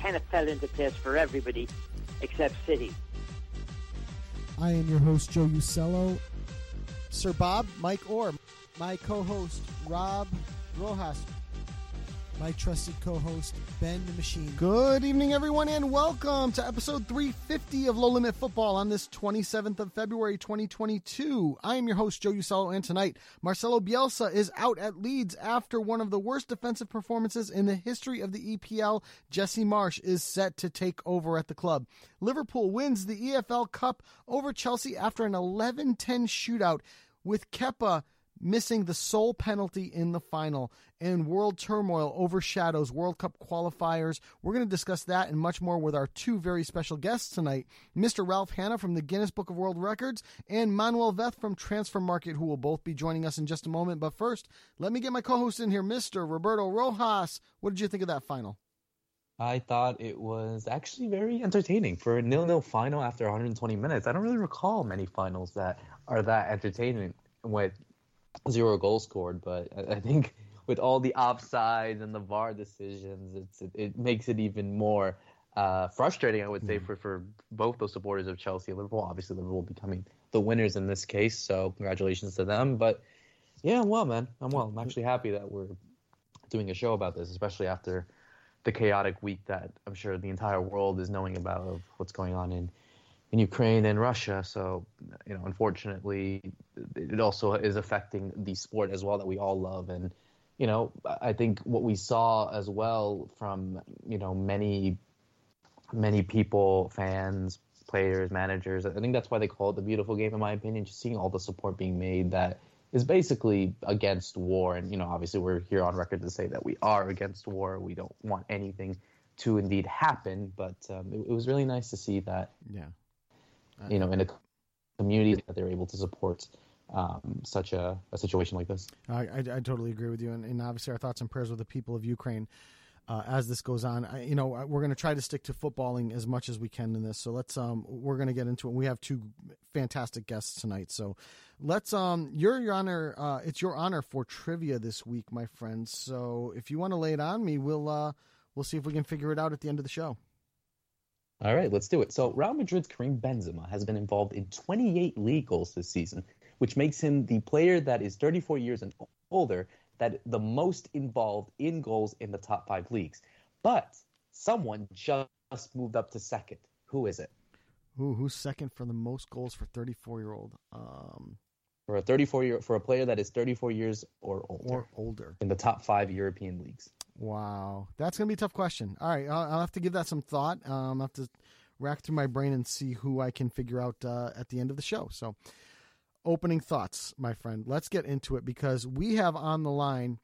kind of fell into place for everybody except City. I am your host, Joe Usello. Sir Bob, Mike Orr, my co host, Rob Rojas, my trusted co host, Ben the Machine. Good evening, everyone, and welcome to episode 350 of Low Limit Football on this 27th of February 2022. I am your host, Joe Usello, and tonight, Marcelo Bielsa is out at Leeds after one of the worst defensive performances in the history of the EPL. Jesse Marsch is set to take over at the club. Liverpool wins the EFL Cup over Chelsea after an 11 10 shootout with Kepa missing the sole penalty in the final, and world turmoil overshadows World Cup qualifiers. We're going to discuss that and much more with our two very special guests tonight Mr. Ralph Hannah from the Guinness Book of World Records and Manuel Veth from Transfermarkt, who will both be joining us in just a moment. But first, let me get my co host in here, Mr. Roberto Rojas. What did you think of that final? I thought it was actually very entertaining for a nil-nil final after 120 minutes. I don't really recall many finals that are that entertaining with zero goals scored, but I, I think with all the offsides and the VAR decisions, it's it, it makes it even more uh, frustrating. I would say Mm. for for both those supporters of Chelsea and Liverpool. Obviously, Liverpool becoming the winners in this case, so congratulations to them. But yeah, I'm well, man. I'm well. I'm actually happy that we're doing a show about this, especially after the chaotic week that I'm sure the entire world is knowing about of what's going on in in Ukraine and Russia. So, you know, unfortunately, it also is affecting the sport as well that we all love. And, you know, I think what we saw as well from, you know, many, many people, fans, players, managers, I think that's why they call it the beautiful game, in my opinion, just seeing all the support being made that is basically against war. And, you know, obviously we're here on record to say that we are against war. We don't want anything to indeed happen. But um, it, it was really nice to see that Yeah. you know, in a community that they're able to support um, such a, a situation like this. I, I, I totally agree with you, and, and obviously our thoughts and prayers with the people of Ukraine uh, as this goes on. I, you know, we're going to try to stick to footballing as much as we can in this. So let's um, we're going to get into it. We have two fantastic guests tonight, so let's um, your your honor, uh, it's your honor for trivia this week, my friends. So if you want to lay it on me, we'll uh, we'll see if we can figure it out at the end of the show. All right, let's do it. So Real Madrid's Karim Benzema has been involved in 28 league goals this season, which makes him the player that is 34 years and older that the most involved in goals in the top five leagues. But someone just moved up to second. Who is it? Who who's second for the most goals for 34 year old um, For a 34 year for a player that is 34 years or older or older? in the top five European leagues. Wow, that's gonna be a tough question. All right, I'll, I'll have to give that some thought. Um, I'll have to rack through my brain and see who I can figure out uh, at the end of the show. So, opening thoughts, my friend. Let's get into it because we have on the line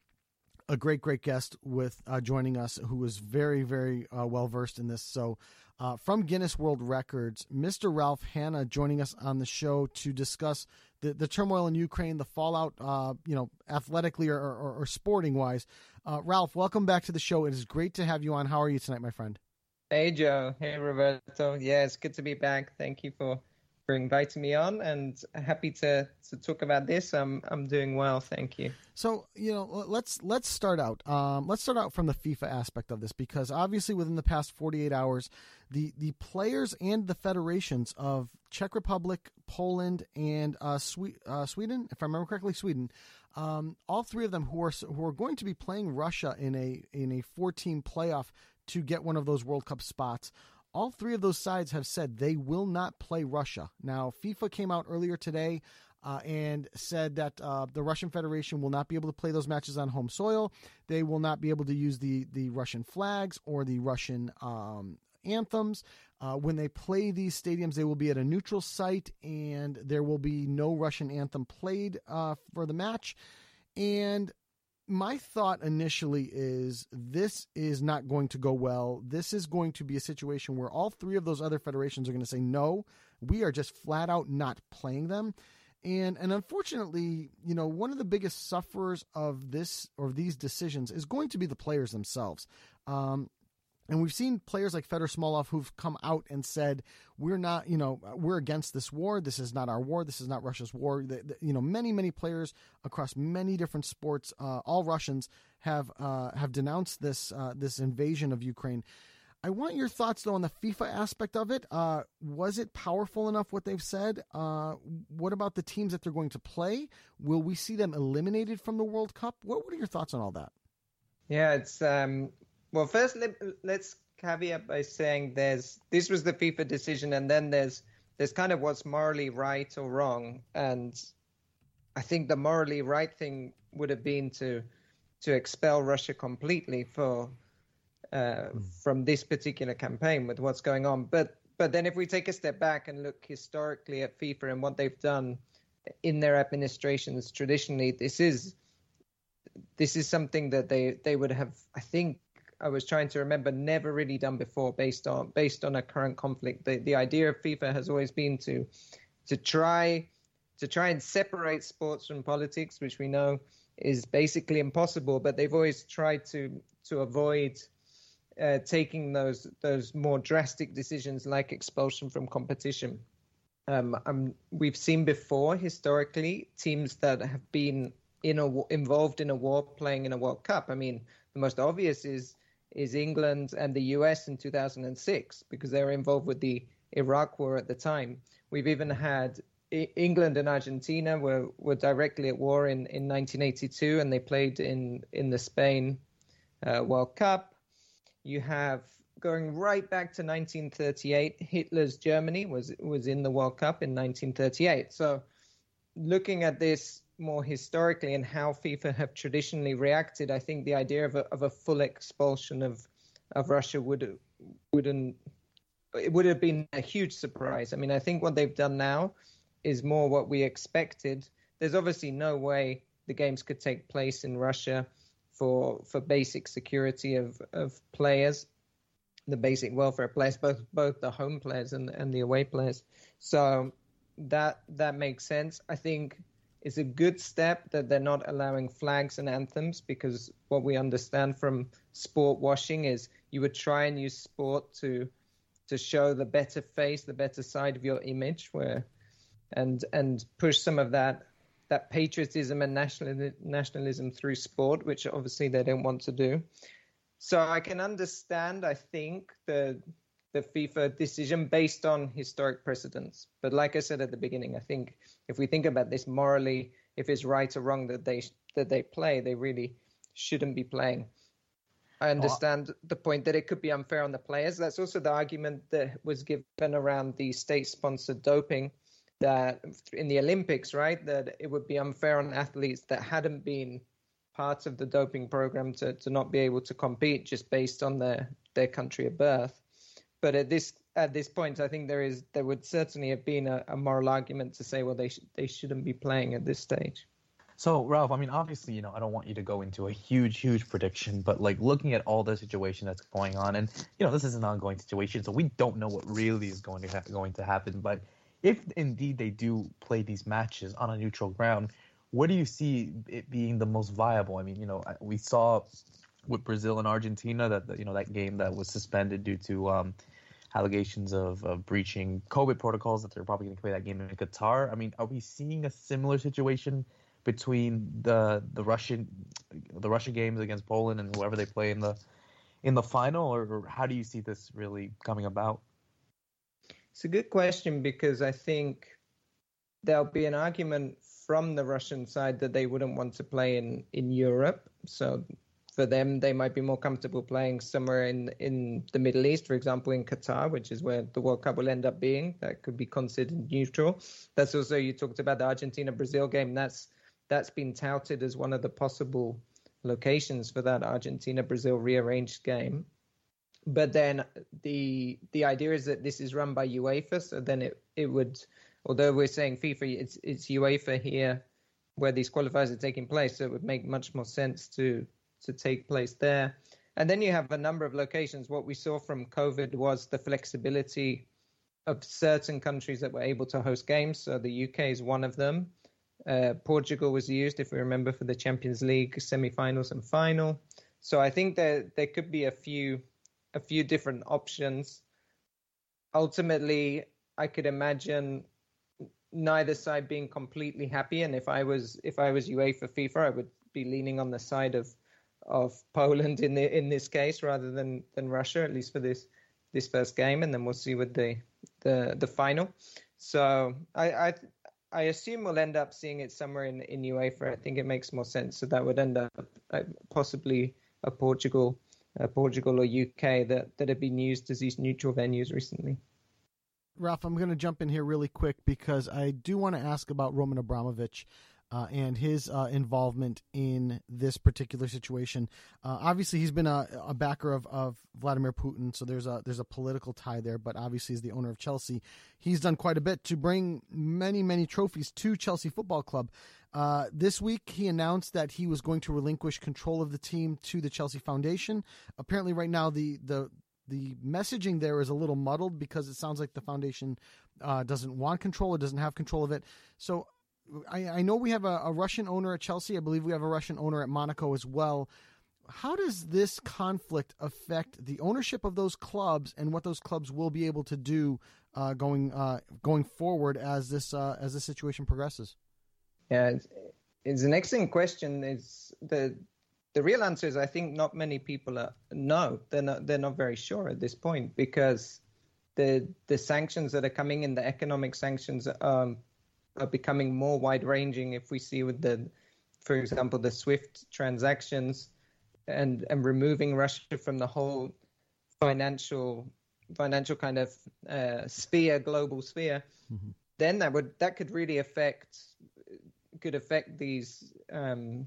a great, great guest with uh, joining us who is very, very uh, well versed in this. So, uh, from Guinness World Records, Mr. Ralph Hannah joining us on the show to discuss the, the turmoil in Ukraine, the fallout, uh, you know, athletically or, or, or sporting wise. Uh, Ralph, welcome back to the show. It is great to have you on. How are you tonight, my friend? Hey Joe, hey Roberto. Yeah, it's good to be back. Thank you for for inviting me on, and happy to to talk about this. I'm I'm doing well, thank you. So you know, let's let's start out. Um, let's start out from the FIFA aspect of this because obviously within the past 48 hours, the the players and the federations of Czech Republic, Poland, and uh, Swe- uh, Sweden, if I remember correctly, Sweden, um, all three of them who are who are going to be playing Russia in a in a 14 playoff to get one of those World Cup spots all three of those sides have said they will not play Russia. Now, FIFA came out earlier today uh, and said that uh, the Russian Federation will not be able to play those matches on home soil. They will not be able to use the, the Russian flags or the Russian um, anthems. Uh, when they play these stadiums, they will be at a neutral site and there will be no Russian anthem played uh, for the match. And my thought initially is this is not going to go well. This is going to be a situation where all three of those other federations are going to say, no, we are just flat out not playing them. And, and unfortunately, you know, one of the biggest sufferers of this or these decisions is going to be the players themselves. Um, and we've seen players like Fedor Smolov who've come out and said, "We're not, you know, we're against this war. This is not our war. This is not Russia's war." The, the, you know, many many players across many different sports, uh, all Russians, have uh, have denounced this uh, this invasion of Ukraine. I want your thoughts though on the FIFA aspect of it. Uh, was it powerful enough what they've said? Uh, what about the teams that they're going to play? Will we see them eliminated from the World Cup? What What are your thoughts on all that? Yeah, it's um, well, first let, let's caveat by saying there's this was the FIFA decision, and then there's there's kind of what's morally right or wrong, and I think the morally right thing would have been to to expel Russia completely for uh, mm. from this particular campaign with what's going on. But but then if we take a step back and look historically at FIFA and what they've done in their administrations traditionally, this is this is something that they they would have I think I was trying to remember never really done before based on based on a current conflict. The the idea of FIFA has always been to to try to try and separate sports from politics, which we know is basically impossible. But they've always tried to to avoid uh, taking those those more drastic decisions like expulsion from competition. Um, um, we've seen before historically teams that have been in a, involved in a war playing in a World Cup. I mean, the most obvious is is England and the US in 2006 because they were involved with the Iraq war at the time. We've even had England and Argentina were, were directly at war in, in 1982 and they played in, in the Spain uh, World Cup. You have going right back to 1938, Hitler's Germany was was in the World Cup in 1938. So looking at this more historically and how FIFA have traditionally reacted, I think the idea of a, of a full expulsion of of Russia would wouldn't it would have been a huge surprise. I mean, I think what they've done now is more what we expected. There's obviously no way the games could take place in Russia for for basic security of of players, the basic welfare players, both both the home players and and the away players. So that that makes sense. I think it's a good step that they're not allowing flags and anthems because what we understand from sport washing is you would try and use sport to to show the better face, the better side of your image, where and and push some of that that patriotism and national, nationalism through sport, which obviously they don't want to do. So I can understand, I think, the the FIFA decision based on historic precedents. But like I said at the beginning, I think if we think about this morally, if it's right or wrong that they that they play, they really shouldn't be playing. I understand the point that it could be unfair on the players. That's also the argument that was given around the state-sponsored doping that in the Olympics, right? That it would be unfair on athletes that hadn't been part of the doping program to, to not be able to compete just based on their, their country of birth. But at this at this point, I think there is there would certainly have been a, a moral argument to say, well, they sh- they shouldn't be playing at this stage. So Ralph, I mean, obviously, you know, I don't want you to go into a huge, huge prediction, but like looking at all the situation that's going on, and you know, this is an ongoing situation, so we don't know what really is going to ha- going to happen. But if indeed they do play these matches on a neutral ground, what do you see it being the most viable? I mean, you know, we saw with Brazil and Argentina. That you know that game that was suspended due to um, allegations of, of breaching COVID protocols. That they're probably going to play that game in Qatar. I mean, are we seeing a similar situation between the the Russian the Russian games against Poland and whoever they play in the in the final, or, or how do you see this really coming about? It's a good question because I think there'll be an argument from the Russian side that they wouldn't want to play in, in Europe. So for them, they might be more comfortable playing somewhere in, in the Middle East, for example, in Qatar, which is where the World Cup will end up being. That could be considered neutral. That's also you talked about the Argentina Brazil game. That's that's been touted as one of the possible locations for that Argentina Brazil rearranged game. But then the the idea is that this is run by UEFA, so then it, it would although we're saying FIFA, it's it's UEFA here where these qualifiers are taking place, so it would make much more sense to to take place there. And then you have a number of locations. What we saw from COVID was the flexibility of certain countries that were able to host games. So the UK is one of them. Uh, Portugal was used, if we remember, for the Champions League semi-finals and final. So I think that there could be a few a few different options. Ultimately, I could imagine neither side being completely happy. And if I was if I was UEFA FIFA, I would be leaning on the side of of Poland in the in this case rather than than Russia, at least for this this first game, and then we'll see with the the the final. So I I, I assume we'll end up seeing it somewhere in in UEFA. I think it makes more sense. So that would end up possibly a Portugal. Portugal or UK that, that have been used as these neutral venues recently. Ralph, I'm going to jump in here really quick because I do want to ask about Roman Abramovich. Uh, and his uh, involvement in this particular situation. Uh, obviously, he's been a, a backer of, of, Vladimir Putin, so there's a there's a political tie there. But obviously, as the owner of Chelsea, he's done quite a bit to bring many many trophies to Chelsea Football Club. Uh, this week, he announced that he was going to relinquish control of the team to the Chelsea Foundation. Apparently, right now the the the messaging there is a little muddled because it sounds like the foundation uh, doesn't want control or doesn't have control of it. So I, I know we have a, a, Russian owner at Chelsea. I believe we have a Russian owner at Monaco as well. How does this conflict affect the ownership of those clubs and what those clubs will be able to do uh, going uh, going forward as this uh, as this situation progresses? Yeah, it's, it's an excellent question. It's the the real answer is I think not many people are no, they're not they're not very sure at this point because the the sanctions that are coming in, the economic sanctions um, are becoming more wide ranging. If we see with the, for example, the SWIFT transactions, and and removing Russia from the whole financial financial kind of uh, sphere, global sphere, mm-hmm. then that would that could really affect could affect these um,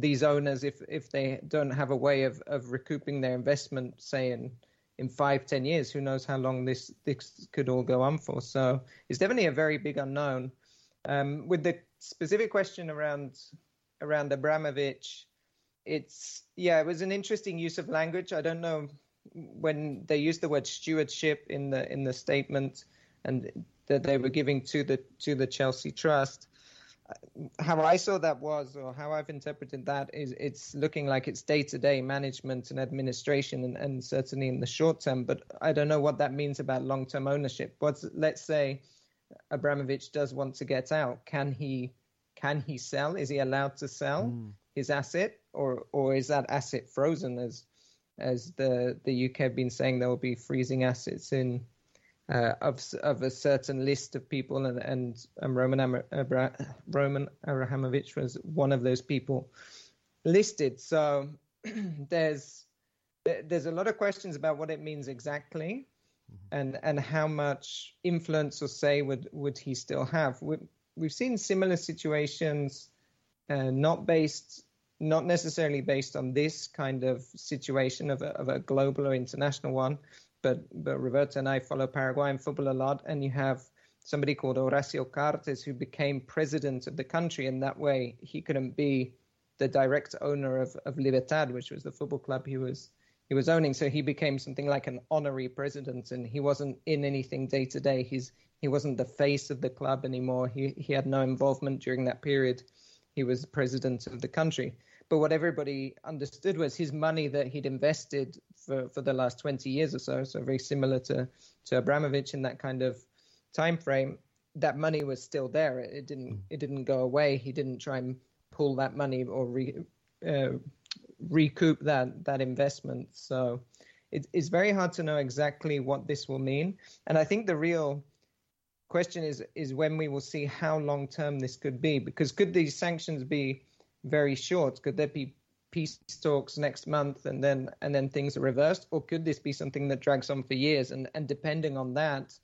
these owners if if they don't have a way of of recouping their investment, say in in five ten years. Who knows how long this this could all go on for? So it's definitely a very big unknown. Um, with the specific question around around Abramovich, it's yeah, it was an interesting use of language. I don't know when they used the word stewardship in the in the statement and that they were giving to the to the Chelsea Trust how I saw that was, or how I've interpreted that, is it's looking like it's day to day management and administration, and, and, certainly in the short term. But I don't know what that means about long term ownership. But let's say Abramovich does want to get out. Can he? Can he sell? Is he allowed to sell mm. his asset, or or is that asset frozen? As as the the UK have been saying, there will be freezing assets in uh, of of a certain list of people, and and, and Roman Abra- Roman Abramovich was one of those people listed. So there's there's a lot of questions about what it means exactly, mm-hmm. and and how much influence or say would would he still have. We, we've seen similar situations, uh, not based not necessarily based on this kind of situation of a, of a global or international one, but but Roberto and I follow Paraguayan football a lot, and you have somebody called Horacio Cartes who became president of the country, and that way he couldn't be the direct owner of, of Libertad, which was the football club he was he was owning. So he became something like an honorary president, and he wasn't in anything day to day. He's he wasn't the face of the club anymore. He he had no involvement during that period. He was president of the country. but what everybody understood was his money that he'd invested for, for the last 20 years or so, so very similar to, to Abramovich in that kind of time frame, that money was still there. It, it didn't it didn't go away. He didn't try and pull that money or re, uh, recoup that that investment. So it, it's very hard to know exactly what this will mean. And I think the real question is is when we will see how long term this could be. Because could these sanctions be very short? Could there be peace talks next month and then and then things are reversed, or could this be something that drags on for years? And and depending on that,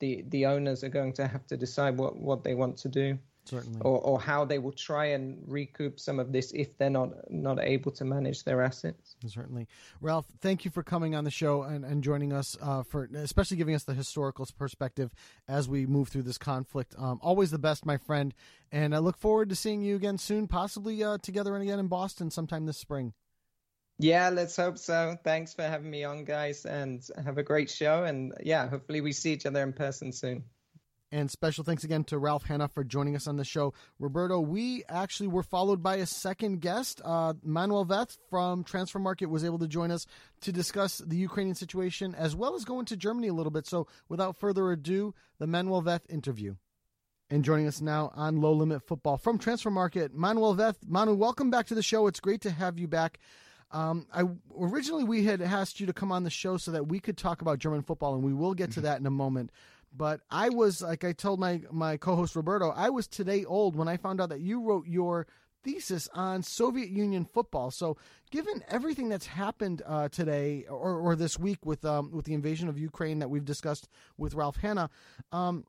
the the owners are going to have to decide what what they want to do certainly, or, or how they will try and recoup some of this if they're not not able to manage their assets. certainly. Ralph, thank you for coming on the show and, and joining us uh, for especially giving us the historical perspective as we move through this conflict. Um, always the best, my friend, and I look forward to seeing you again soon, possibly uh, together again in Boston sometime this spring. Yeah, let's hope so. Thanks for having me on, guys, and have a great show. And yeah, hopefully we see each other in person soon. And special thanks again to Ralph Hannah for joining us on the show. Roberto, we actually were followed by a second guest. Uh, Manuel Veth from Transfermarkt was able to join us to discuss the Ukrainian situation as well as go into Germany a little bit. So without further ado, the Manuel Veth interview. And joining us now on Low Limit Football from Transfermarkt, Manuel Veth. Manu, welcome back to the show. It's great to have you back. Um, I originally we had asked you to come on the show so that we could talk about German football, and we will get to that in a moment. But I was like I told my my co-host Roberto, I was today old when I found out that you wrote your thesis on Soviet Union football. So, given everything that's happened uh, today or, or this week with um, with the invasion of Ukraine that we've discussed with Ralph Hannah, um,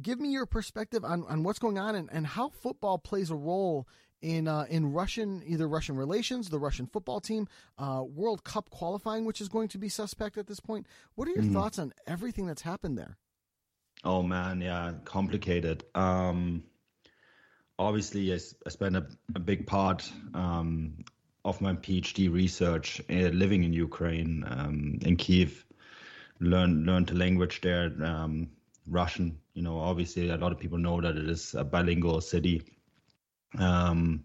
give me your perspective on, on what's going on and, and how football plays a role in uh, in Russian either Russian relations, the Russian football team, uh, World Cup qualifying, which is going to be suspect at this point. What are your Mhm. thoughts on everything that's happened there? Oh man, yeah, complicated. Um, obviously, I, spent a, a big part um, of my PhD research uh, living in Ukraine, um, in Kiev. Learn learned the language there, um, Russian. You know, obviously, a lot of people know that it is a bilingual city. Um,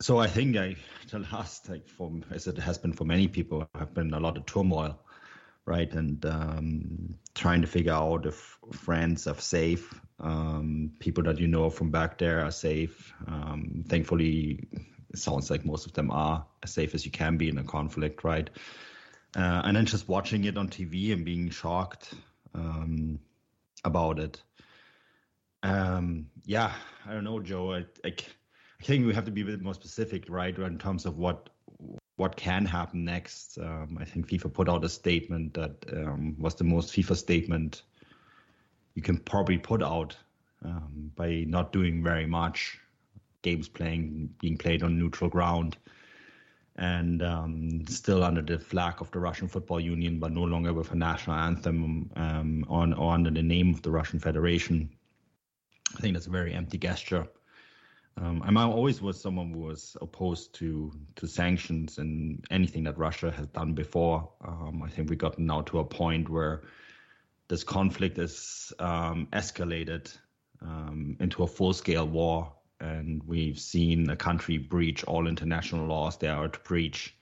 so I think I the last like for as it has been for many people have been a lot of turmoil, right? And um, trying to figure out if friends are safe, um, people that you know from back there are safe. Um, thankfully, it sounds like most of them are as safe as you can be in a conflict, right? Uh, and then just watching it on TV and being shocked um, about it. Um, yeah, I don't know, Joe. I think we have to be a bit more specific, right, in terms of what what can happen next. Um, I think FIFA put out a statement that um, was the most FIFA statement you can probably put out um, by not doing very much. Games playing being played on neutral ground, and um, still under the flag of the Russian Football Union, but no longer with a national anthem um, on or under the name of the Russian Federation. I think that's a very empty gesture. Um, I'm always was someone who was opposed to to sanctions and anything that Russia has done before. Um, I think we got now to a point where this conflict is um, escalated um, into a full scale war, and we've seen a country breach all international laws there are to breach.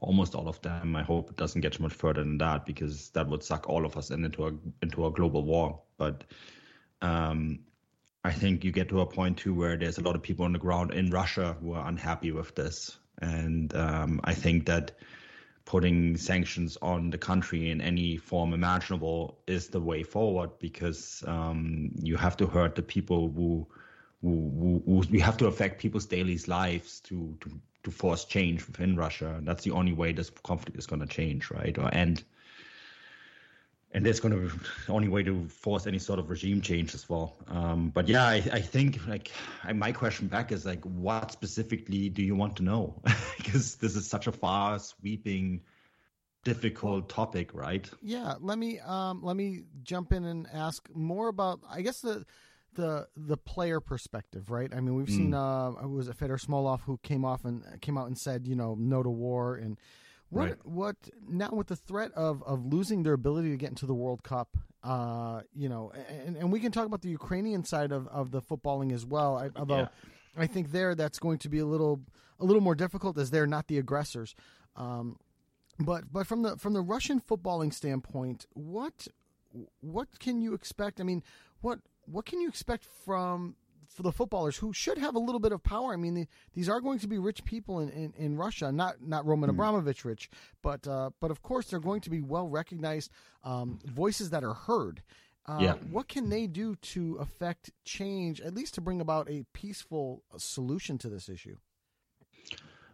Almost all of them. I hope it doesn't get much further than that because that would suck all of us in into a into a global war. But um, I think you get to a point too where there's a lot of people on the ground in Russia who are unhappy with this, and um, I think that putting sanctions on the country in any form imaginable is the way forward because um, you have to hurt the people who, who, who, who have to affect people's daily lives to, to to force change within Russia. That's the only way this conflict is going to change, right, or end and that's going to be the only way to force any sort of regime change as well. Um, but yeah, I, I think like I, my question back is like, what specifically do you want to know? because this is such a far sweeping, difficult topic, right? Yeah, let me um, let me jump in and ask more about I guess the the the player perspective, right? I mean, we've seen uh, it was it Fedor Smolov who came off and came out and said, you know, no to war and what Right. what now with the threat of of losing their ability to get into the World Cup, uh, you know, and and we can talk about the Ukrainian side of of the footballing as well. I, although Yeah. I think there that's going to be a little a little more difficult as they're not the aggressors. Um, but but from the from the Russian footballing standpoint, what what can you expect? I mean, what what can you expect from for the footballers who should have a little bit of power? I mean, the, these are going to be rich people in, in, in Russia, not not Roman Hmm. Abramovich rich, but uh, but of course they're going to be well recognized um, voices that are heard. Uh, Yeah. What can they do to affect change, at least to bring about a peaceful solution to this issue?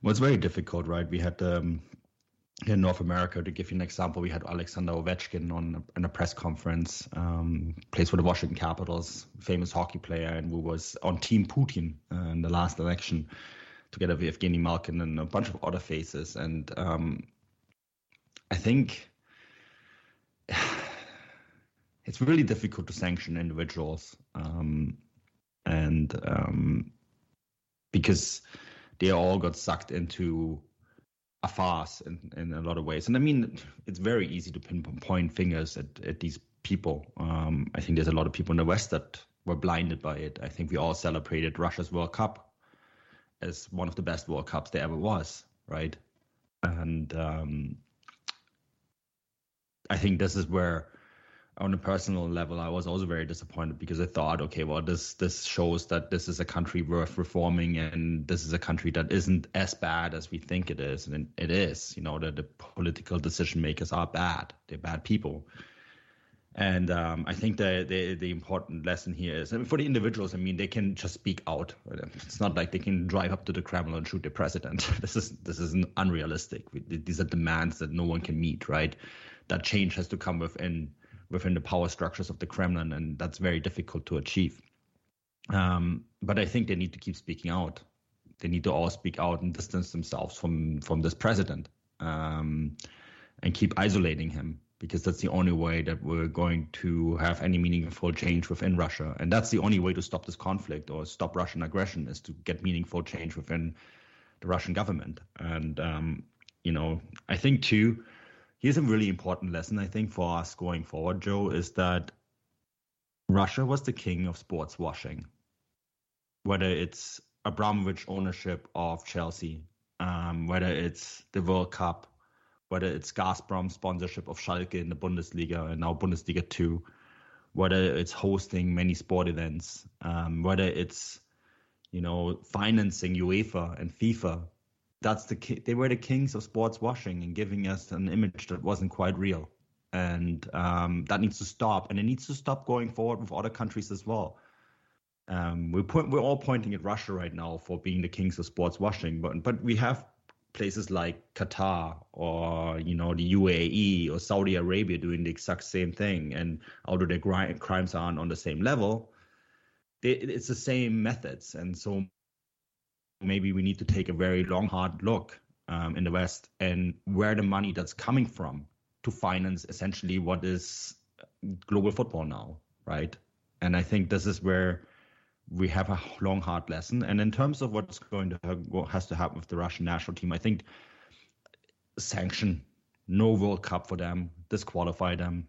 Well, it's very difficult, right? We had um, in North America, to give you an example, we had Alexander Ovechkin on a, a press conference, um, plays for the Washington Capitals, famous hockey player, and who was on Team Putin uh, in the last election, together with Evgeny Malkin and a bunch of other faces. And um, I think it's really difficult to sanction individuals, um, and um, because they all got sucked into a farce in, in a lot of ways. And I mean, it's very easy to pinpoint fingers at, at these people. Um, I think there's a lot of people in the West that were blinded by it. I think we all celebrated Russia's World Cup as one of the best World Cups there ever was, right? And um, I think this is where on a personal level, I was also very disappointed because I thought, okay, well, this this shows that this is a country worth reforming, and this is a country that isn't as bad as we think it is, and it is. You know, that the political decision makers are bad; they're bad people. And um, I think the, the the important lesson here is, I mean, for the individuals, I mean, they can just speak out. It's not like they can drive up to the Kremlin and shoot the president. This is this is unrealistic. These are demands that no one can meet, right? That change has to come within within the power structures of the Kremlin, and that's very difficult to achieve. Um, but I think they need to keep speaking out. They need to all speak out and distance themselves from from this president, um, and keep isolating him because that's the only way that we're going to have any meaningful change within Russia, and that's the only way to stop this conflict or stop Russian aggression is to get meaningful change within the Russian government. And um, you know, I think too here's a really important lesson I think for us going forward, Joe, is that Russia was the king of sports washing. Whether it's Abramovich ownership of Chelsea, um, whether it's the World Cup, whether it's Gazprom sponsorship of Schalke in the Bundesliga and now Bundesliga 2, whether it's hosting many sport events, um, whether it's you know financing UEFA and FIFA that's the ki- they were the kings of sports washing and giving us an image that wasn't quite real. And um, that needs to stop and it needs to stop going forward with other countries as well. Um, we're, point, we're all pointing at russia right now for being the kings of sports washing but, but we have places like qatar or you know the uae or saudi arabia doing the exact same thing. And although their crimes aren't on the same level it's the same methods. And so maybe we need to take a very long, hard look um, in the West and where the money that's coming from to finance essentially what is global football now, right? And I think this is where we have a long, hard lesson. And in terms of what's going to what has to happen with the Russian national team, I think sanction, no World Cup for them, disqualify them,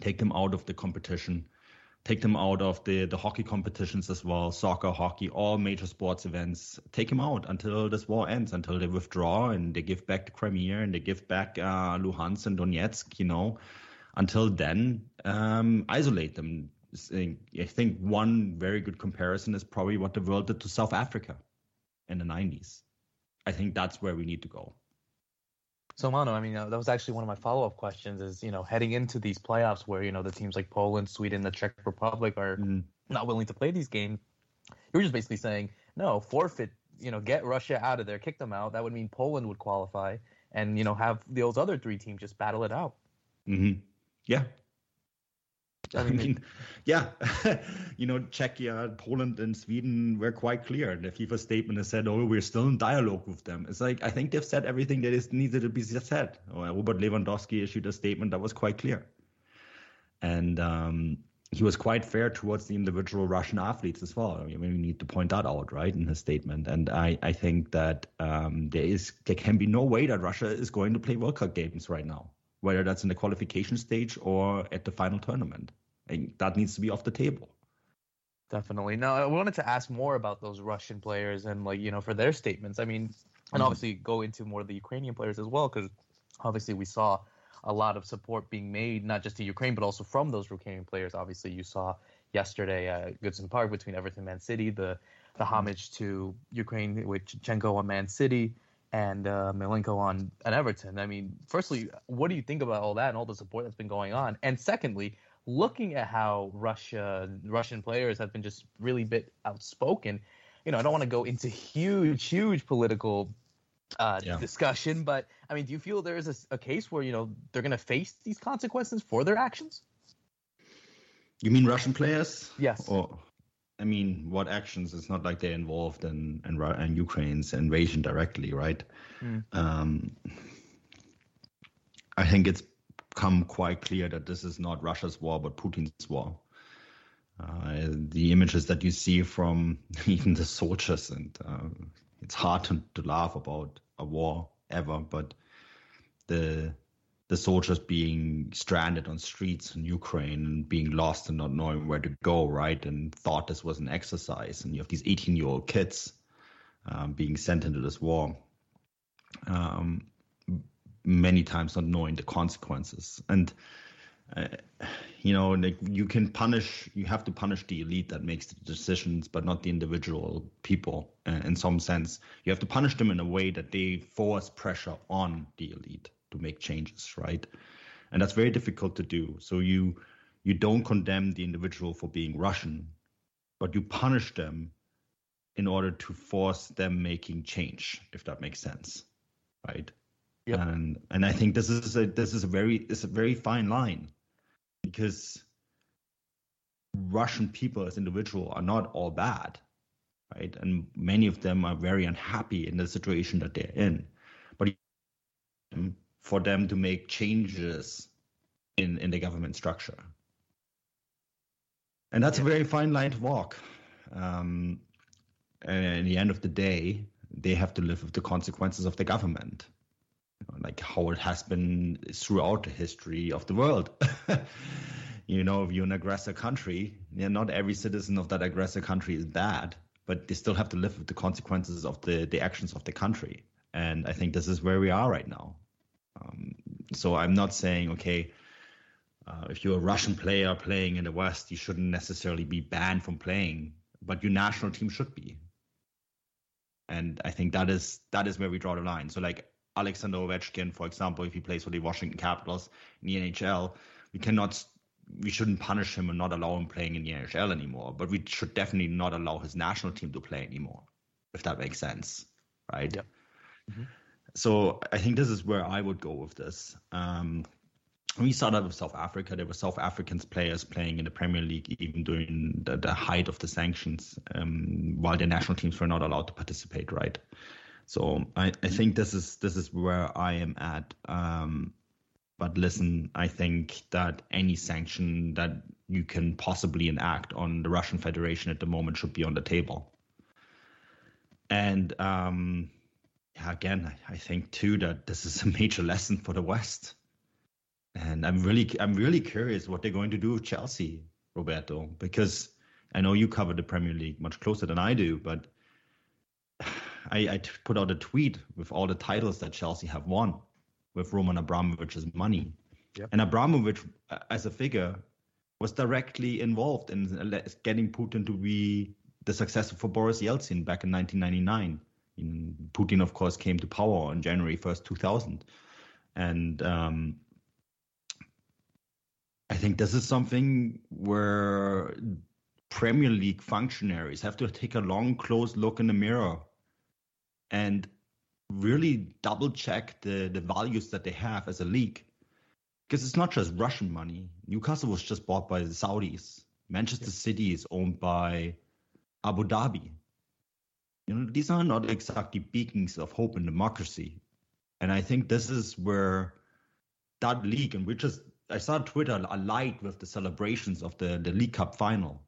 take them out of the competition take them out of the, the hockey competitions as well, soccer, hockey, all major sports events. Take them out until this war ends, until they withdraw and they give back the Crimea and they give back uh, Luhansk and Donetsk, you know. Until then, um, isolate them. I think one very good comparison is probably what the world did to South Africa in the 90s. I think that's where we need to go. So Mano, I mean, uh, that was actually one of my follow-up questions. Is you know heading into these playoffs where you know the teams like Poland, Sweden, the Czech Republic are Mm. not willing to play these games. You're just basically saying no, forfeit. You know, get Russia out of there, kick them out. That would mean Poland would qualify, and you know have those other three teams just battle it out. Mm-hmm. Yeah. I I mean, mean, yeah, you know, Czechia, Poland, and Sweden were quite clear. The FIFA statement has said, "Oh, we're still in dialogue with them." It's like I think they've said everything that is needed to be said. Robert Lewandowski issued a statement that was quite clear, and um, he was quite fair towards the individual Russian athletes as well. I mean, we need to point that out, right, in his statement. And I, I think that um, there is there can be no way that Russia is going to play World Cup games right now, whether that's in the qualification stage or at the final tournament. And that needs to be off the table. Definitely. Now, I wanted to ask more about those Russian players and, like, you know, for their statements. I mean, and mm-hmm. obviously go into more of the Ukrainian players as well, because obviously we saw a lot of support being made, not just to Ukraine, but also from those Ukrainian players. Obviously, you saw yesterday at Goodison Park between Everton and Man City, the, the mm-hmm. homage to Ukraine with Zinchenko on Man City and uh, Mykolenko on at Everton. I mean, firstly, what do you think about all that and all the support that's been going on? And secondly, looking at how Russia Russian players have been just really bit outspoken, you know, I don't want to go into huge, huge political uh, Yeah. discussion, but I mean, do you feel there is a, a case where you know they're going to face these consequences for their actions? You mean Russian players? Yes. Or, I mean, what actions? It's not like they're involved in in, in Ukraine's invasion directly, right? Mm. Um, I think it's come quite clear that this is not Russia's war, but Putin's war. Uh, the images that you see from even the soldiers, and uh, it's hard to, to laugh about a war ever, but the the soldiers being stranded on streets in Ukraine and being lost and not knowing where to go, right? And thought this was an exercise. And you have these 18 year old kids um, being sent into this war, um, many times not knowing the consequences. And, uh, you know, like you can punish, you have to punish the elite that makes the decisions, but not the individual people uh, in some sense. You have to punish them in a way that they force pressure on the elite to make changes, right? And that's very difficult to do. So you you don't condemn the individual for being Russian, but you punish them in order to force them making change, if that makes sense, right? Yep. And and I think this is a this is a very it's a very fine line because Russian people as individual are not all bad, right? And many of them are very unhappy in the situation that they're in, but for them to make changes in in the government structure, and that's a very fine line to walk. Um, and at the end of the day, they have to live with the consequences of the government like how it has been throughout the history of the world. you know, if you're an aggressor country, yeah, not every citizen of that aggressor country is bad, but they still have to live with the consequences of the, the actions of the country. And I think this is where we are right now. Um, so I'm not saying, okay, uh, if you're a Russian player playing in the West, you shouldn't necessarily be banned from playing, but your national team should be. And I think that is that is where we draw the line. So like Alexander Ovechkin, for example, if he plays for the Washington Capitals in the NHL, we cannot, we shouldn't punish him and not allow him playing in the NHL anymore. But we should definitely not allow his national team to play anymore, if that makes sense, right? Yep. Mhm. So I think this is where I would go with this. Um, we saw that with South Africa. There were South African players playing in the Premier League even during the, the height of the sanctions, um, while their national teams were not allowed to participate, right? So I, I think this is this is where I am at. Um, but listen, I think that any sanction that you can possibly enact on the Russian Federation at the moment should be on the table. And um, again, I, think too that this is a major lesson for the West. And I'm really I'm really curious what they're going to do with Chelsea, Roberto, because I know you cover the Premier League much closer than I do, but I, I put out a tweet with all the titles that Chelsea have won with Roman Abramovich's money. Yep. And Abramovich, uh, as a figure, was directly involved in getting Putin to be the successor for Boris Yeltsin back in 1999. In, Putin, of course, came to power on January 1st, 2000. And um, I think this is something where Premier League functionaries have to take a long, close look in the mirror and really double check the, the values that they have as a league. Because it's not just Russian money. Newcastle was just bought by the Saudis. Manchester City is owned by Abu Dhabi. You know, these are not exactly beacons of hope and democracy. And I think this is where that league, and we just, I saw Twitter alight with the celebrations of the, the League Cup final.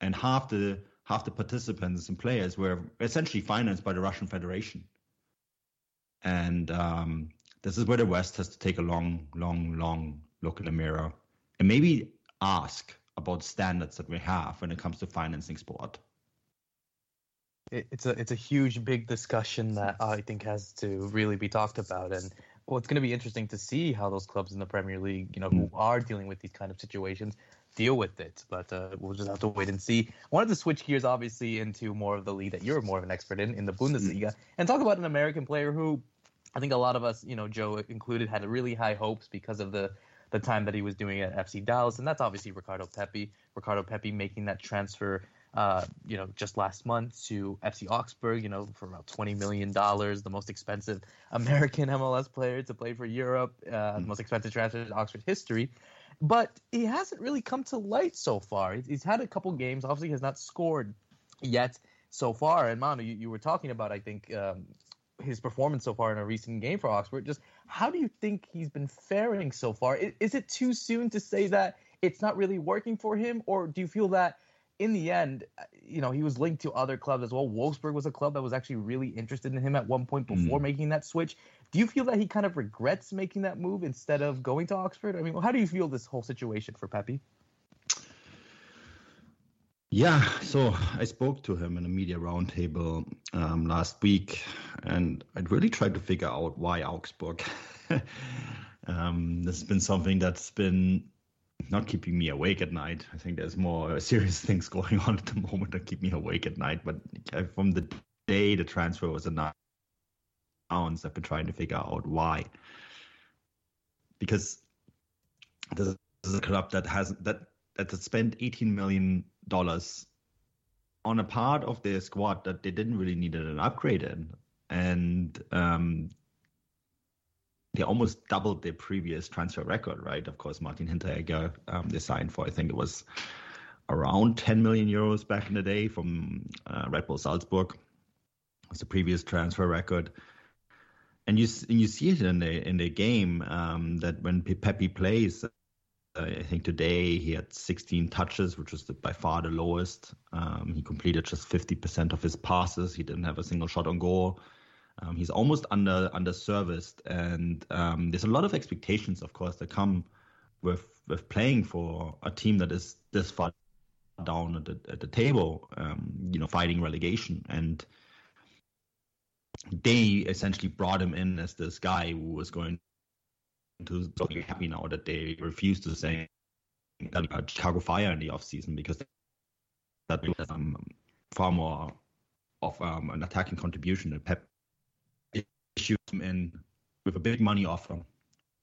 And half the half the participants and players were essentially financed by the Russian Federation. And um, this is where the West has to take a long, long, long look in the mirror and maybe ask about standards that we have when it comes to financing sport. It, it's a it's a huge big discussion that I think has to really be talked about, and well, it's going to be interesting to see how those clubs in the Premier League, you know, who are dealing with these kind of situations, deal with it. But uh, we'll just have to wait and see. Wanted to switch gears, obviously, into more of the league that you're more of an expert in, in the Bundesliga, and talk about an American player who I think a lot of us, you know, Joe included, had really high hopes because of the the time that he was doing at FC Dallas, and that's obviously Ricardo Pepi. Ricardo Pepi making that transfer, uh, you know, just last month to FC Augsburg, you know, for about twenty million dollars, the most expensive American MLS player to play for Europe, uh, the most expensive transfer in Augsburg history. But he hasn't really come to light so far. He's, he's had a couple games. Obviously, has not scored yet so far. And Manu, you, you were talking about, I think, um, his performance so far in a recent game for Augsburg. Just how do you think he's been faring so far? Is, is, it too soon to say that it's not really working for him, or do you feel that in the end, you know, he was linked to other clubs as well? Wolfsburg was a club that was actually really interested in him at one point before mm. making that switch. Do you feel that he kind of regrets making that move instead of going to Augsburg? I mean, how do you feel this whole situation for Pepi? Yeah, so I spoke to him in a media roundtable um, last week, and I'd really tried to figure out why Augsburg. um, this has been something that's been not keeping me awake at night. I think there's more serious things going on at the moment that keep me awake at night. But from the day the transfer was announced, I've been trying to figure out why. Because this is a club that has that that spent 18 million dollars on a part of their squad that they didn't really need an upgrade in, and um, they almost doubled their previous transfer record. Right, of course, Martin Hinteregger um, they signed for I think it was around 10 million euros back in the day from uh, Red Bull Salzburg. Was the previous transfer record. And you and you see it in the in the game um, that when Pepi plays, I think today he had 16 touches, which was the, by far the lowest. Um, he completed just 50% of his passes. He didn't have a single shot on goal. Um, he's almost under under serviced, and um, there's a lot of expectations, of course, that come with with playing for a team that is this far down at the, at the table, um, you know, fighting relegation, and they essentially brought him in as this guy who was going to be happy now that they refused to say Chicago Fire in the offseason because that was um, far more of um, an attacking contribution. And Pep him in with a big money offer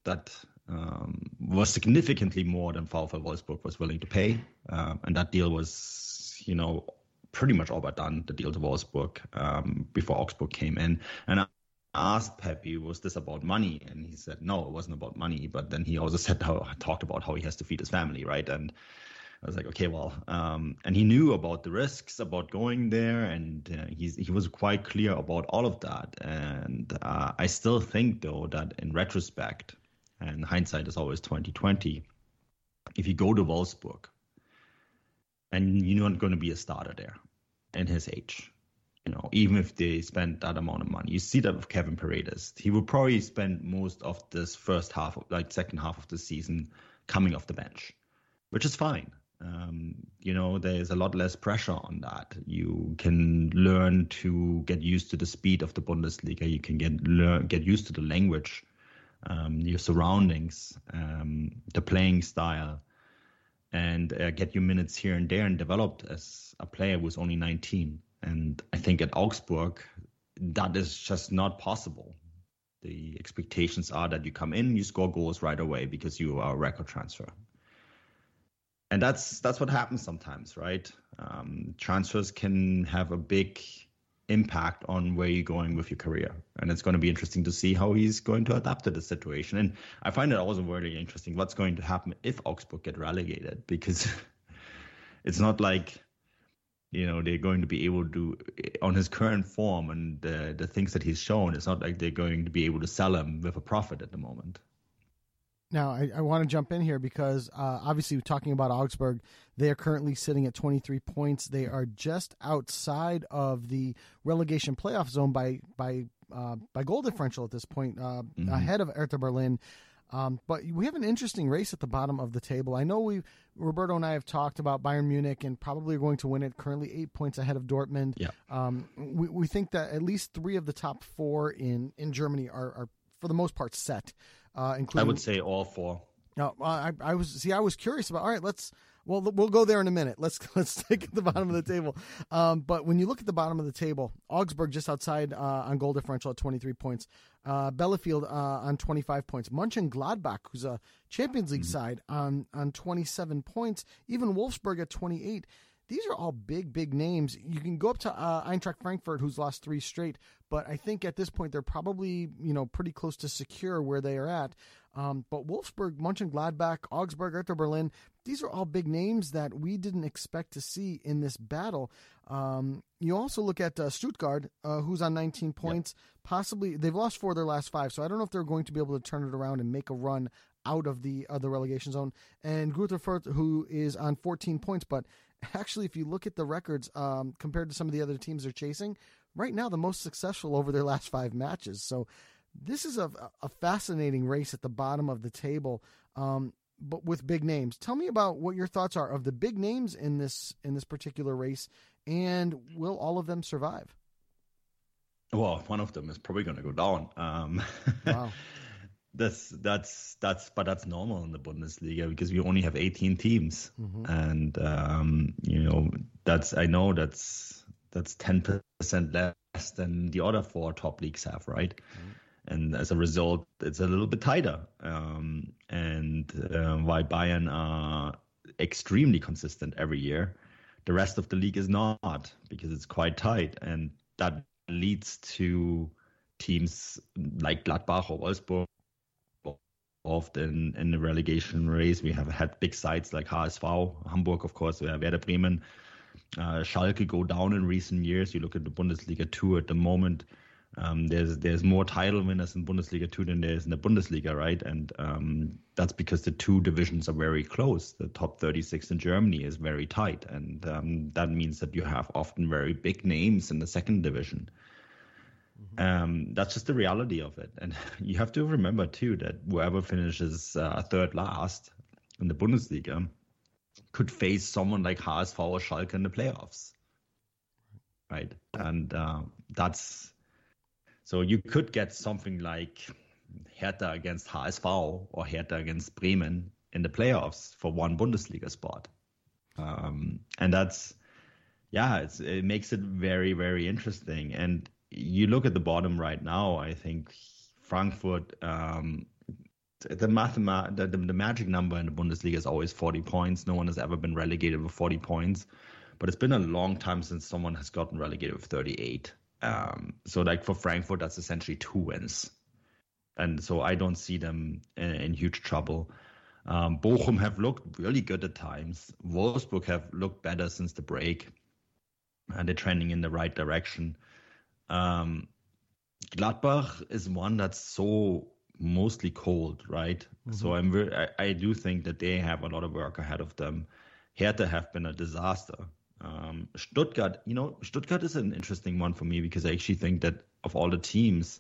that um, was significantly more than VfL Wolfsburg was willing to pay, um, and that deal was, you know, pretty much all but done. The deal to Wolfsburg um, before Augsburg came in, and I asked Pepi, was this about money? And he said, no, it wasn't about money. But then he also said how talked about how he has to feed his family, right? And I was like, okay, well, um, and he knew about the risks about going there, and uh, he was quite clear about all of that. And uh, I still think, though, that in retrospect, and hindsight is always twenty twenty, if you go to Wolfsburg, and you're not going to be a starter there, in his age, you know, even if they spend that amount of money. You see that with Kevin Paredes. He will probably spend most of this first half, of, like second half of the season, coming off the bench, which is fine. Um, you know, there's a lot less pressure on that. You can learn to get used to the speed of the Bundesliga. You can get learn get used to the language, um, your surroundings, um, the playing style, and uh, get your minutes here and there and developed as a player who's only 19. And I think at Augsburg, that is just not possible. The expectations are that you come in, you score goals right away because you are a record transfer. And that's that's what happens sometimes, right? Um, transfers can have a big impact on where you're going with your career. And it's going to be interesting to see how he's going to adapt to the situation. And I find it also very interesting what's going to happen if Augsburg get relegated because it's not like you know they're going to be able to on his current form and the the things that he's shown it's not like they're going to be able to sell him with a profit at the moment now i, I want to jump in here because uh, obviously talking about augsburg they are currently sitting at 23 points they are just outside of the relegation playoff zone by by uh, by goal differential at this point uh, mm-hmm. ahead of Hertha Berlin Um, but we have an interesting race at the bottom of the table. I know we Roberto and I have talked about Bayern Munich and probably are going to win it. Currently eight points ahead of Dortmund. Yeah. Um, we we think that at least three of the top four in in Germany are, are for the most part set. Uh, including I would say all four. no, I, I was see. I was curious about. All right, let's. Well, we'll go there in a minute. Let's let's take at the bottom of the table. Um, but when you look at the bottom of the table, Augsburg just outside uh, on goal differential at 23 points. Uh, Bielefeld uh, on 25 points. Mönchengladbach, who's a Champions League side, on on 27 points. Even Wolfsburg at 28. These are all big, big names. You can go up to uh, Eintracht Frankfurt, who's lost three straight, but I think at this point they're probably you know pretty close to secure where they are at. Um, but Wolfsburg, Mönchengladbach, Augsburg, Hertha Berlin, these are all big names that we didn't expect to see in this battle. Um, you also look at uh, Stuttgart, uh, who's on 19 points. Possibly they've lost four of their last five, so I don't know if they're going to be able to turn it around and make a run out of the of the relegation zone. And Greuther Fürth, who is on 14 points, but actually, if you look at the records um, compared to some of the other teams they're chasing, right now the most successful over their last five matches. So this is a, a fascinating race at the bottom of the table, um, but with big names. Tell me about what your thoughts are of the big names in this in this particular race, and will all of them survive? Well, one of them is probably going to go down. Um, Wow. That's that's that's but that's normal in the Bundesliga because we only have 18 teams, Mhm. and um, you know that's I know that's that's 10 percent less than the other four top leagues have, right? And as a result, it's a little bit tighter. Um, and um, while Bayern are extremely consistent every year, the rest of the league is not because it's quite tight, and that leads to teams like Gladbach or Wolfsburg often in the relegation race. We have had big sides like HSV, Hamburg, of course, Werder Bremen, uh, Schalke go down in recent years. You look at the Bundesliga 2 at the moment. Um, there's there's more title winners in Bundesliga 2 than there is in the Bundesliga, right? And um, that's because the two divisions are very close. The top 36 in Germany is very tight, and um, that means that you have often very big names in the second division. Um, that's just the reality of it. And you have to remember too that whoever finishes uh, third last in the Bundesliga could face someone like HSV or Schalke in the playoffs, right? And uh, that's so you could get something like Hertha against HSV or Hertha against Bremen in the playoffs for one Bundesliga spot, um, and that's yeah, it makes it very very interesting. And you look at the bottom right now, I think Frankfurt. Um, the, mathema- the, the, the magic number in the Bundesliga is always 40 points. No one has ever been relegated with 40 points, but it's been a long time since someone has gotten relegated with 38. Um, so, like for Frankfurt, that's essentially two wins, and so I don't see them in, in huge trouble. Um, Bochum have looked really good at times. Wolfsburg have looked better since the break, and they're trending in the right direction. Um, Gladbach is one that's so mostly cold, right? So I'm very, I, I do think that they have a lot of work ahead of them. Hertha have been a disaster. Um, Stuttgart, you know, Stuttgart is an interesting one for me because I actually think that of all the teams,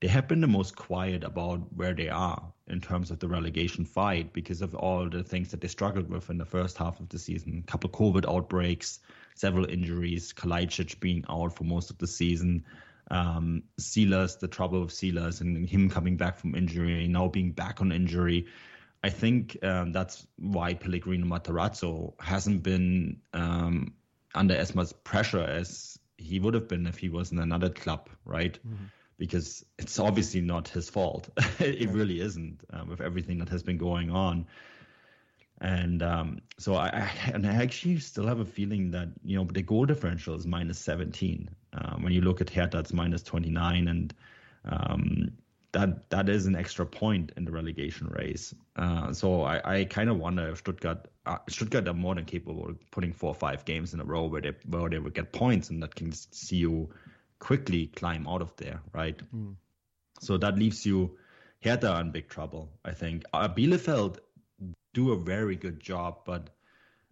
they have been the most quiet about where they are in terms of the relegation fight because of all the things that they struggled with in the first half of the season. A couple COVID outbreaks, several injuries, Kalajdzic being out for most of the season, um, Silas, the trouble of Silas and him coming back from injury, now being back on injury. I think um, that's why Pellegrino Matarazzo hasn't been um, under as much pressure as he would have been if he was in another club, right? Because it's obviously not his fault. it really isn't uh, with everything that has been going on. And um, so I, I and I actually still have a feeling that you know the goal differential is minus 17. Uh, when you look at Hertha, it's minus 29, and um, that that is an extra point in the relegation race. Uh, so I, I kind of wonder if Stuttgart uh, Stuttgart are more than capable of putting four or five games in a row where they where they would get points and that can see you quickly climb out of there, right? So that leaves you Hertha in big trouble, I think. Uh, Bielefeld do a very good job, but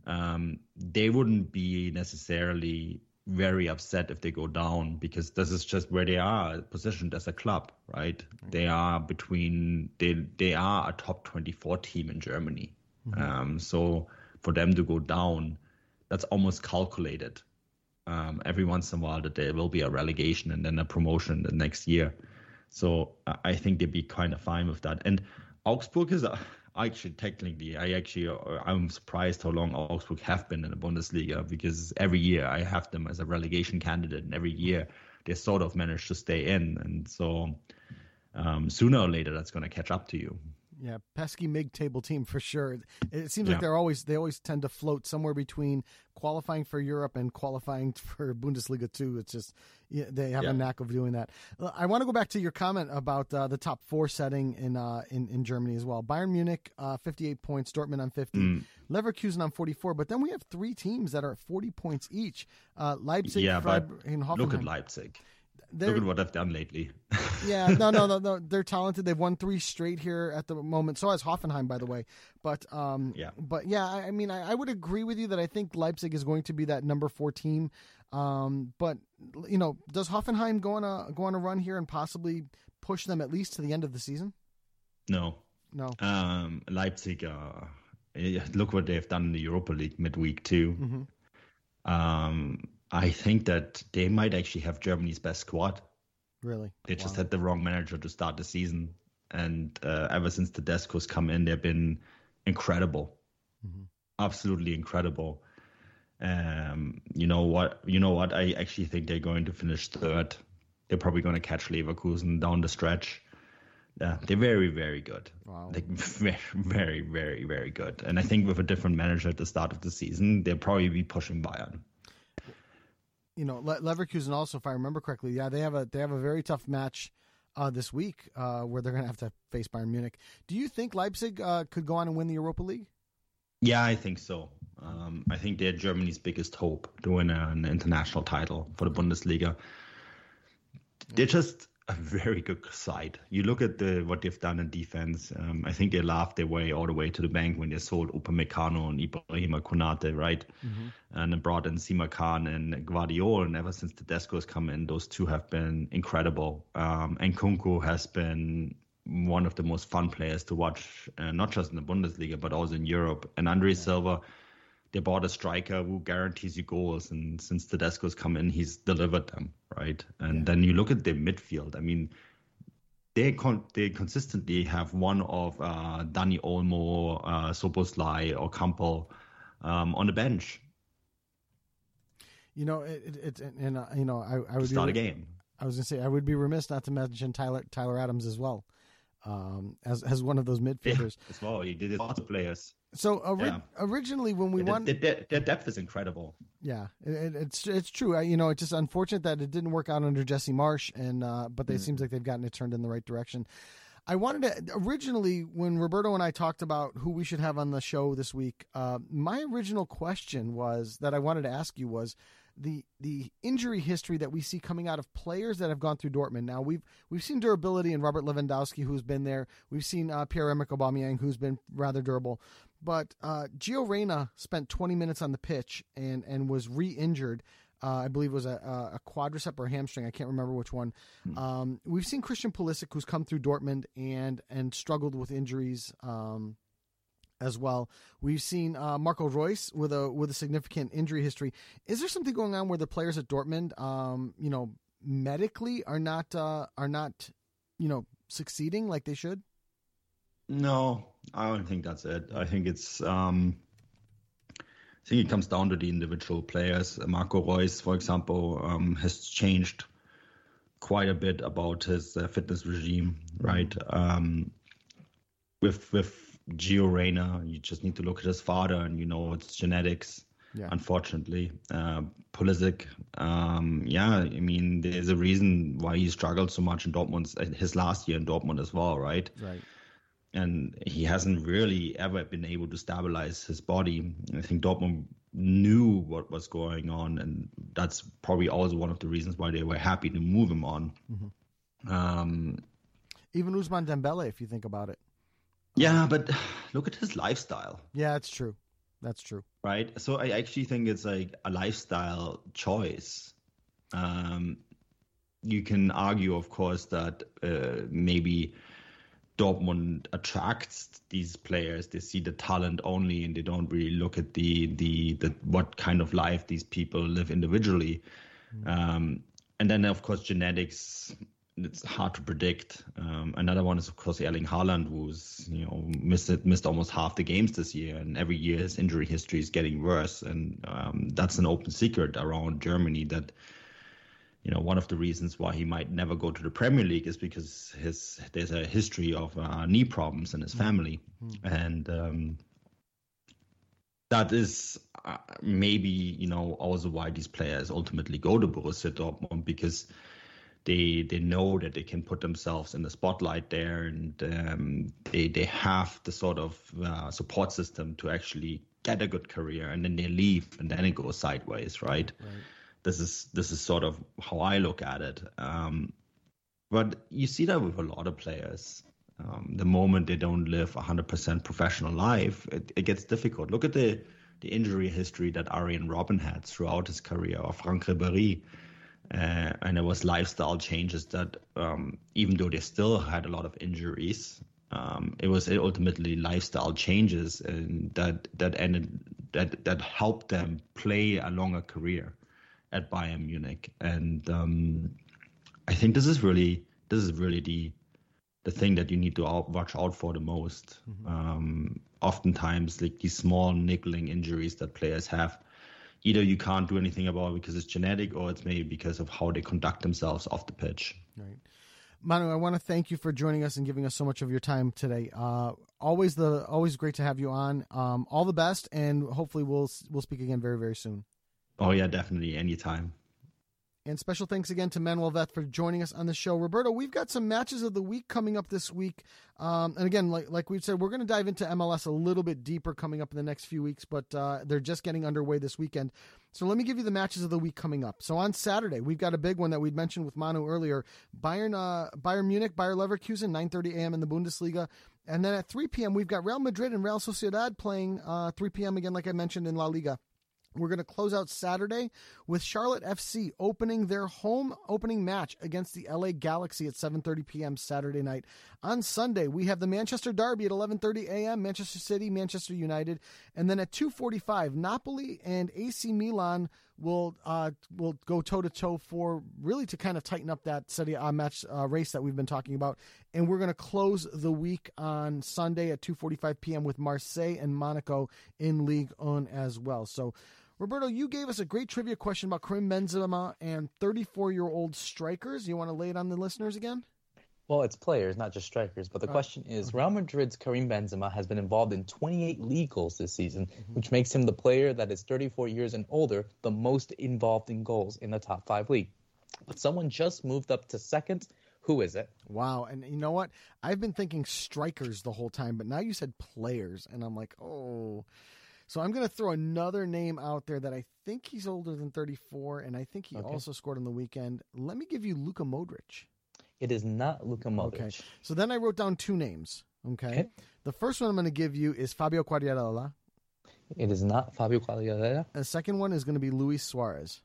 um, they wouldn't be necessarily very upset if they go down because this is just where they are positioned as a club, right? They are between they they are a top 24 team in Germany. Um, so for them to go down, that's almost calculated. Um, every once in a while that there will be a relegation and then a promotion the next year. So I think they'd be kind of fine with that. And Augsburg is uh, actually technically, I actually uh, I'm surprised how long Augsburg have been in the Bundesliga because every year I have them as a relegation candidate, and every year they sort of manage to stay in. And so um, sooner or later that's going to catch up to you. Yeah, pesky mid-table team for sure. It seems like they're always they always tend to float somewhere between qualifying for Europe and qualifying for Bundesliga too. It's just yeah, they have Yeah. a knack of doing that. I want to go back to your comment about uh, the top four setting in uh, in in Germany as well. Bayern Munich, uh, fifty-eight points. Dortmund on fifty. Mm. Leverkusen on forty-four. But then we have three teams that are at forty points each. Uh, Leipzig, yeah, Freiburg, and look at Leipzig. They're- Look at what they've done lately. yeah, no, no, no, no. They're talented. They've won three straight here at the moment. So has Hoffenheim, by the way. But um, Yeah. but yeah, I, I mean, I, I would agree with you that I think Leipzig is going to be that number four team. Um, but you know, does Hoffenheim go on a go on a run here and possibly push them at least to the end of the season? No, No. Um, Leipzig, uh, eh, look what they've done in the Europa League midweek too. Mhm. Um, I think that they might actually have Germany's best squad. Really? They just Wow. had the wrong manager to start the season, and uh, ever since Tedesco's come in, they've been incredible, Mhm. absolutely incredible. Um, you know what? You know what? I actually think they're going to finish third. They're probably going to catch Leverkusen down the stretch. Yeah, they're very, very good. Wow. Like very, very, very, very good. And I think with a different manager at the start of the season, they'll probably be pushing Bayern. You know, Le- Leverkusen also, if I remember correctly, yeah, they have a they have a very tough match uh, this week uh, where they're going to have to face Bayern Munich. Do you think Leipzig uh, could go on and win the Europa League? Yeah, I think so. Um, I think they're Germany's biggest hope to win an international title for the Bundesliga. They're just a very good side. You look at the what they've done in defense. Um, I think they laughed their way all the way to the bank when they sold Upamecano and Ibrahima Konate, right? And then brought in Simakan and Gvardiol. And ever since the has come in, those two have been incredible. Um, and Nkunku has been one of the most fun players to watch, uh, not just in the Bundesliga, but also in Europe. And Andre Silva, they bought a striker who guarantees you goals. And since Tedesco's come in, he's delivered them, right? And then you look at their midfield. I mean, they con- they consistently have one of uh, Dani Olmo, uh, Szoboszlai, or Kampl um, on the bench You know, it, it, it and uh, you know, I, I to would start a game. I was going to say I would be remiss not to mention Tyler Tyler Adams as well, um, as as one of those Yeah, midfielders. as well. You did it lots players. So ori- Yeah. originally, when we won, their, their, their depth is incredible. Yeah, it, it, it's it's true. I, you know, it's just unfortunate that it didn't work out under Jesse Marsch, and uh, but Hmm. it seems like they've gotten it turned in the right direction. I wanted to originally when Roberto and I talked about who we should have on the show this week. Uh, my original question was that I wanted to ask you was the the injury history that we see coming out of players that have gone through Dortmund. Now we've we've seen durability in Robert Lewandowski, who's been there. We've seen uh, Pierre Emerick Aubameyang, who's been rather durable. But uh, Gio Reyna spent 20 minutes on the pitch and and was re-injured. Uh, I believe it was a, a quadricep or a hamstring. I can't remember which one. Um, we've seen Christian Pulisic, who's come through Dortmund and and struggled with injuries. Um, as well. We've seen uh, Marco Reus with a with a significant injury history. Is there something going on where the players at Dortmund, um, you know, medically are not uh, are not, you know, succeeding like they should? No, I don't think that's it. I think it's um I think it comes down to the individual players. Marco Reus, for example, um, has changed quite a bit about his uh, fitness regime, right? Um, with with Gio Reyna, you just need to look at his father, and you know it's genetics. Yeah. Unfortunately, uh, Pulisic, um, yeah, I mean, there's a reason why he struggled so much in Dortmund, uh, his last year in Dortmund as well, right? Right. and he hasn't really ever been able to stabilize his body. I think Dortmund knew what was going on, and that's probably also one of the reasons why they were happy to move him on. Um, Even Ousmane Dembele, if you think about it. Yeah, but look at his lifestyle. Yeah, it's true. That's true. right? So I actually think it's like a lifestyle choice. Um, you can argue, of course, that uh, maybe Dortmund attracts these players. They see the talent only, and they don't really look at the the, the what kind of life these people live individually. Um, and then, of course, genetics. It's hard to predict. Um, another one is, of course, Erling Haaland, who's you know missed missed almost half the games this year, and every year his injury history is getting worse. And um, that's an open secret around Germany that you know one of the reasons why he might never go to the Premier League is because his there's a history of uh, knee problems in his family, and um, that is uh, maybe you know also why these players ultimately go to Borussia Dortmund because they they know that they can put themselves in the spotlight there, and um, they they have the sort of uh, support system to actually get a good career, and then they leave, and then it goes sideways, right? This is this is sort of how I look at it. Um, but you see that with a lot of players. Um, the moment they don't live a hundred percent professional life, it, it gets difficult. Look at the the injury history that Arjen Robben had throughout his career, or Franck Ribéry. Uh, and it was lifestyle changes that, um, even though they still had a lot of injuries, um, it was ultimately lifestyle changes and that that ended that that helped them play a longer career at Bayern Munich. And um, I think this is really this is really the the thing that you need to out, watch out for the most. Um, oftentimes, like these small niggling injuries that players have, either you can't do anything about it because it's genetic, or it's maybe because of how they conduct themselves off the pitch. Right. Manu, I want to thank you for joining us and giving us so much of your time today. Uh, always the always great to have you on. Um, all the best, and hopefully we'll we'll speak again very very soon. Oh yeah, definitely, anytime. And special thanks again to Manuel Veth for joining us on the show. Roberto, we've got some matches of the week coming up this week. Um, and again, like, like we've said, we're going to dive into MLS a little bit deeper coming up in the next few weeks, but uh, they're just getting underway this weekend. So let me give you the matches of the week coming up. So on Saturday, we've got a big one that we'd mentioned with Manu earlier. Bayern, uh, Bayern Munich, Bayer Leverkusen, 9.30 a.m. in the Bundesliga. And then at 3 p.m., we've got Real Madrid and Real Sociedad playing uh, 3 p.m. again, like I mentioned in La Liga. We're going to close out Saturday with Charlotte FC opening their home opening match against the LA Galaxy at 7:30 p.m. Saturday night. On Sunday, we have the Manchester Derby at 11:30 a.m. Manchester City, Manchester United, and then at 2:45, Napoli and AC Milan will uh, will go toe to toe for really to kind of tighten up that Serie A match uh, race that we've been talking about. And we're going to close the week on Sunday at 2:45 p.m. with Marseille and Monaco in Ligue 1 as well. So. Roberto, you gave us a great trivia question about Karim Benzema and 34 year old strikers. You want to lay it on the listeners again? Well, it's players, not just strikers. But the Right. question is mm-hmm. Real Madrid's Karim Benzema has been involved in 28 league goals this season, mm-hmm. which makes him the player that is 34 years and older, the most involved in goals in the top five league. But someone just moved up to second. Who is it? Wow. And you know what? I've been thinking strikers the whole time, but now you said players, and I'm like, oh. So I'm going to throw another name out there that I think he's older than 34, and I think he Okay. also scored on the weekend. Let me give you Luka Modric. It is not Luka Modric. Okay. So then I wrote down two names. Okay. Okay. The first one I'm going to give you is Fabio Quagliarella. It is not Fabio Quagliarella, The second one is going to be Luis Suarez.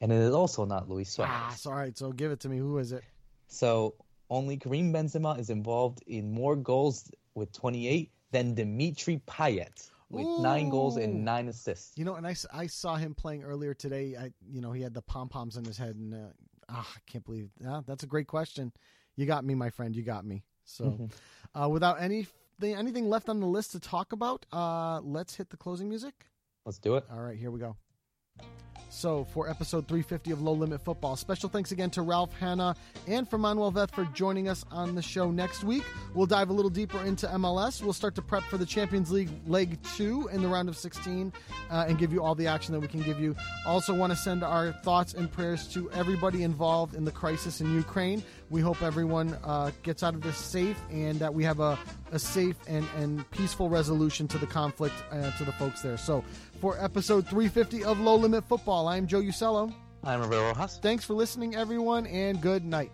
and it is also not Luis Suarez. Ah, so, all right. So give it to me. Who is it? So only Karim Benzema is involved in more goals with 28 than Dimitri Payet with nine goals and nine assists. You know, and I, I saw him playing earlier today. I, you know, he had the pom poms on his head, and uh, ah, I can't believe. Yeah, that's a great question. You got me, my friend. You got me. So, uh, without any anything left on the list to talk about, uh, let's hit the closing music. Let's do it. All right, here we go. So, for episode 350 of Low Limit Football, special thanks again to Ralph Hannah and for Manuel Veth for joining us on the show next week. We'll dive a little deeper into MLS. We'll start to prep for the Champions League Leg 2 in the round of 16 uh, and give you all the action that we can give you. Also, want to send our thoughts and prayers to everybody involved in the crisis in Ukraine. We hope everyone uh, gets out of this safe and that we have a, a safe and, and peaceful resolution to the conflict uh, to the folks there. So, for episode 350 of Low Limit Football, I'm Joe Usello. I'm Roberto Rojas. Thanks for listening, everyone, and good night.